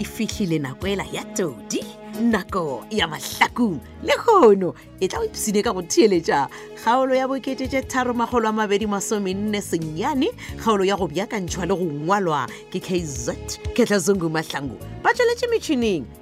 e fihlile nako ela ya todi nako ya mahlakong le kgono e tla o ipsine ka go theeletša kgaolo ya bokete tše tharo magolo a mabedi masomenne senyane kgaolo ya go bjakantšhwa le go ngwalwa ke kz ketlazongu mahlango ba tšweletše metšhineng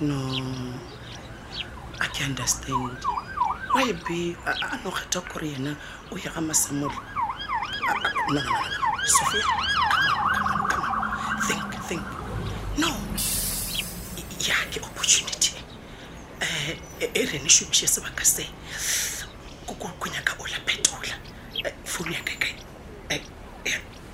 no a ke understand why be a a no kgetha kore yena o ya ga masamole no no no sophia come on come on come on think think no ya ke opportunity eh e- e re ne šomiše sebaka se ko ko ko nyaka ola phetola Eh, phone ya ka e kae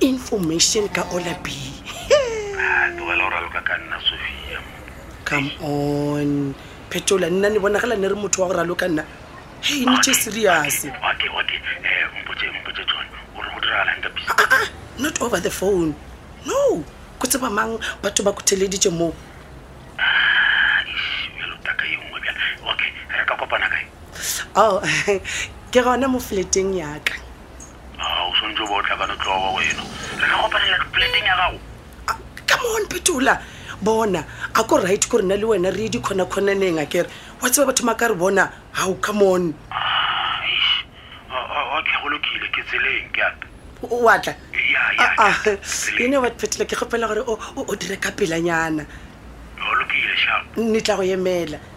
information ka ola b ah, tlogela o raloka ka nna sophia come on phetola nna ne bonagala ne re motho wa go raloka nna hei nete serious eh, ah, ah, not over the phone no ko tseba mang batho ba kutheleditše moo oh ke gona mo fleteng yaka o swantse o ba o tla ka letloa wa wena re ka kopanela poleteng ya gago come on petula bona a ko right ko rena le wena re ye dikgonakgonaneng a kere wa tseba batho ma ka re bona gao come on okay go lokile ke tseleng ke ape watla you know what petula ke kgopela gore o dire ka pelanyana ni tla go emela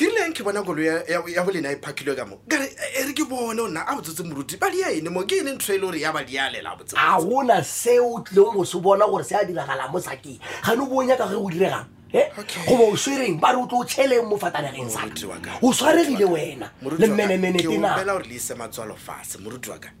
ke rileng ke bona kolo ya bolena e phakilwe ka mo kare e re ke bone o nna a botsetse moruti ba dia ene mo ke ene ntho e le gore ya ba dialela botse a gona se o tlileng go se bona gore se a diragala mo sakeng ga ne o bo o nyaka ge o diregang eh? goba o swereng ba re o tlo o tšheleng mo fatalegeng sa o swaregile wena le mmenemenetena gore le ise matswalo fase moruti wa ka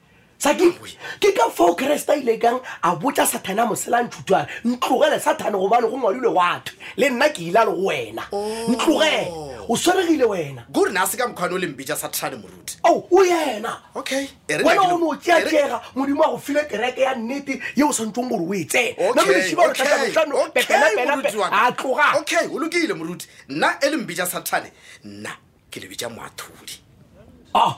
sake ke ka fao kereseta ile kang a botsa sathane a mosela ntšhuto are ntlogele sathane gobane go ngwadile gwatho le nna ke ile a le go wena oh. ntlogele o swaregile wena ko rena a se ka mokgwane o le mbetsa sathane moruti o oh, o yena okay wena o ne o tšeatšega modimo a go file tereke ya nnete ye o swantsong gore o e tsee a tloga okay o lokile moruti nna e le mbetsa sathane nna ke lebetsa moathodi a ah.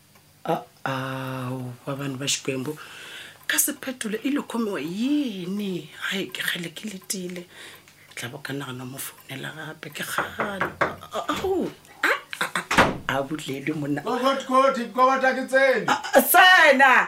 ao ba bane ba xikwembu ka sephetolo e le khomiwa yini hai ke kgale ke letile tla bo ka nagana mo founela gape ke kgale ao a bolele monna tsena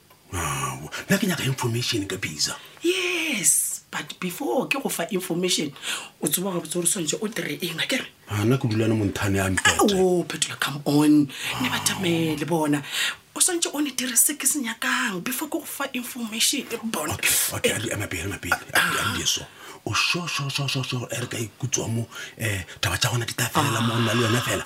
ao nna ke nyaka information ka bisa yes but before ke go fa information o tsoba gabotse gore swantse o dire eng a kere a nna ke dulane monthane ya mpete o phetola come on ne ba tamele bona o swantse o ne dire se ke se nyakang before ke go fa information e bona okay ali amapele amapele ali so o sho sho sho sho sho e re ka ikutswa mo eh taba tsa gona di ta felela mo nna le yona fela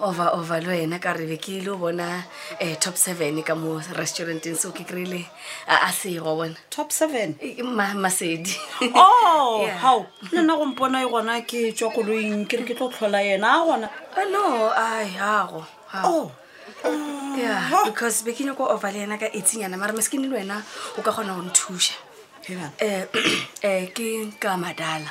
over over le wena ka rebe ke ile o bona um top seven ka mo restauranteng seo ke kry-ile a se go bona top seven eh, masedi oh, gao le nna gompona e gona ke tswa koloing ke re ke tlo tlhola yena a gona ah, no ai gago oh. oh. because be ke nyako over le yena ka etsinyana mara masekene le wena o ka kgona go nthuša um ke ka madala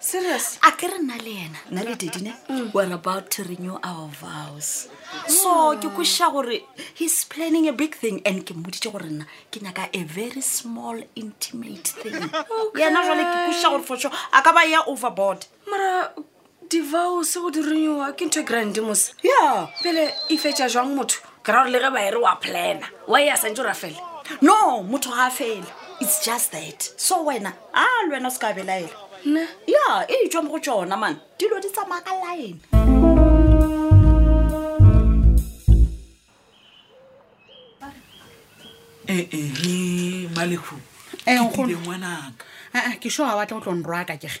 serious a ke re na le yena na le dedine mm. we're about to renew our vows so mm. ke kweša gore he's planning a big thing and ke mmoditse gore nna ke nyaka a very small intimate thing yena jale ke kweša gore for sure a ka ba ya overboard mara divows go di renewa ke ntho e grand mose ya pele e fetša jwang motho ke ra gore le ge ba ere wa plana wa e a santse o ra fele no motho ga a fele it's just that so wena a le wena o se ka belaela ya e etswa mo go tsona mane dilo di tsamaya ka line ee eh, eh, malego eh, ngwanaka ke sure a batla go tlo nrwaka kege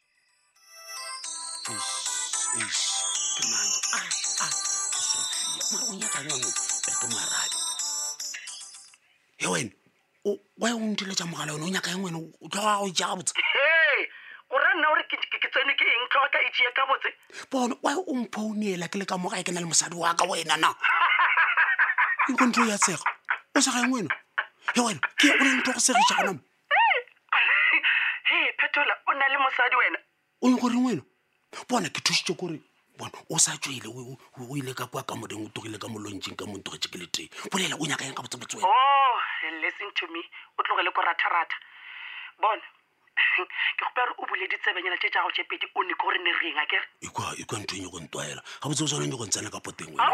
e wena wa e ontheletša mogala one o nyaka eng wena o tla wa go ja gabotse gore nna ore ke tsene ke eng tlhoa ka itšee ka botse bone wa o mphounela ke le ka mogae ke na le mosadi wa ka wena na ikontlo ya tshega o sega eng wena e wena ke o ne ntho go segiša gona hee phetola o na le mosadi wena o ye goreng wena bona ke thusitse kore bona o sa tswele o ile ka kwa ka modeng o togile ka molontseng ka montogetse ke le tee bolela o nyaka yang ka botsebotse wena oh, listen to me o tlogele ko ratharatha bona ke gopa gore o bule ditsebenyana tse jago tse pedi o neko gore ne reng a kere ikwa ikwa ntho e nyoko ntwaela ga botse o swaneng nyoko ntsena ka poteng wena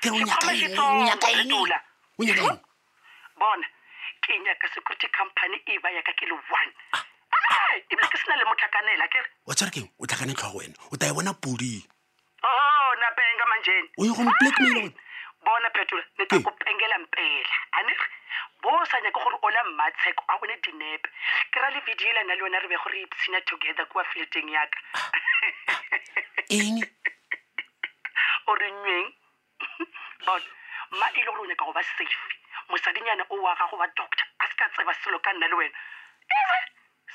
ke o nyaka eng o nyaka eng o nyaka eng bona ke nyaka security company e ba yaka ke le one ah. ebile ke sena le motlhakanela kere wa tshware keng o tlhakane tlhogo wena o ta e bona pudi o oh, na penga manjeni o ye go mo blackmail wena bona phetola ne ka go pengela mpela a ne bo o sa nyake gore o la mmatsheko a bone dinepe ke ra le video le na le yone re be go re ipsina together kua fleteng yaka ah. eng o renyweng bon mma e le gore o nyaka go ba safe mosadinyane o wa gago wa doctor a se ka tseba selo ka nna le wena ere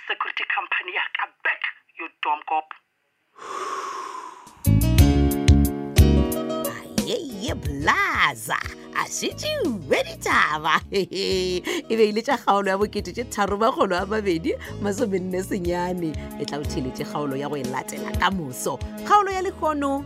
security company ya ka back yo dom cop yeye blaza a šetše uwe ditaba e be ile tša kgaolo ya bokete tše tharo makgolo a mabedi masomenne senyane e tla o theletše kgaolo ya go e latela ka moso kgaolo ya lekgono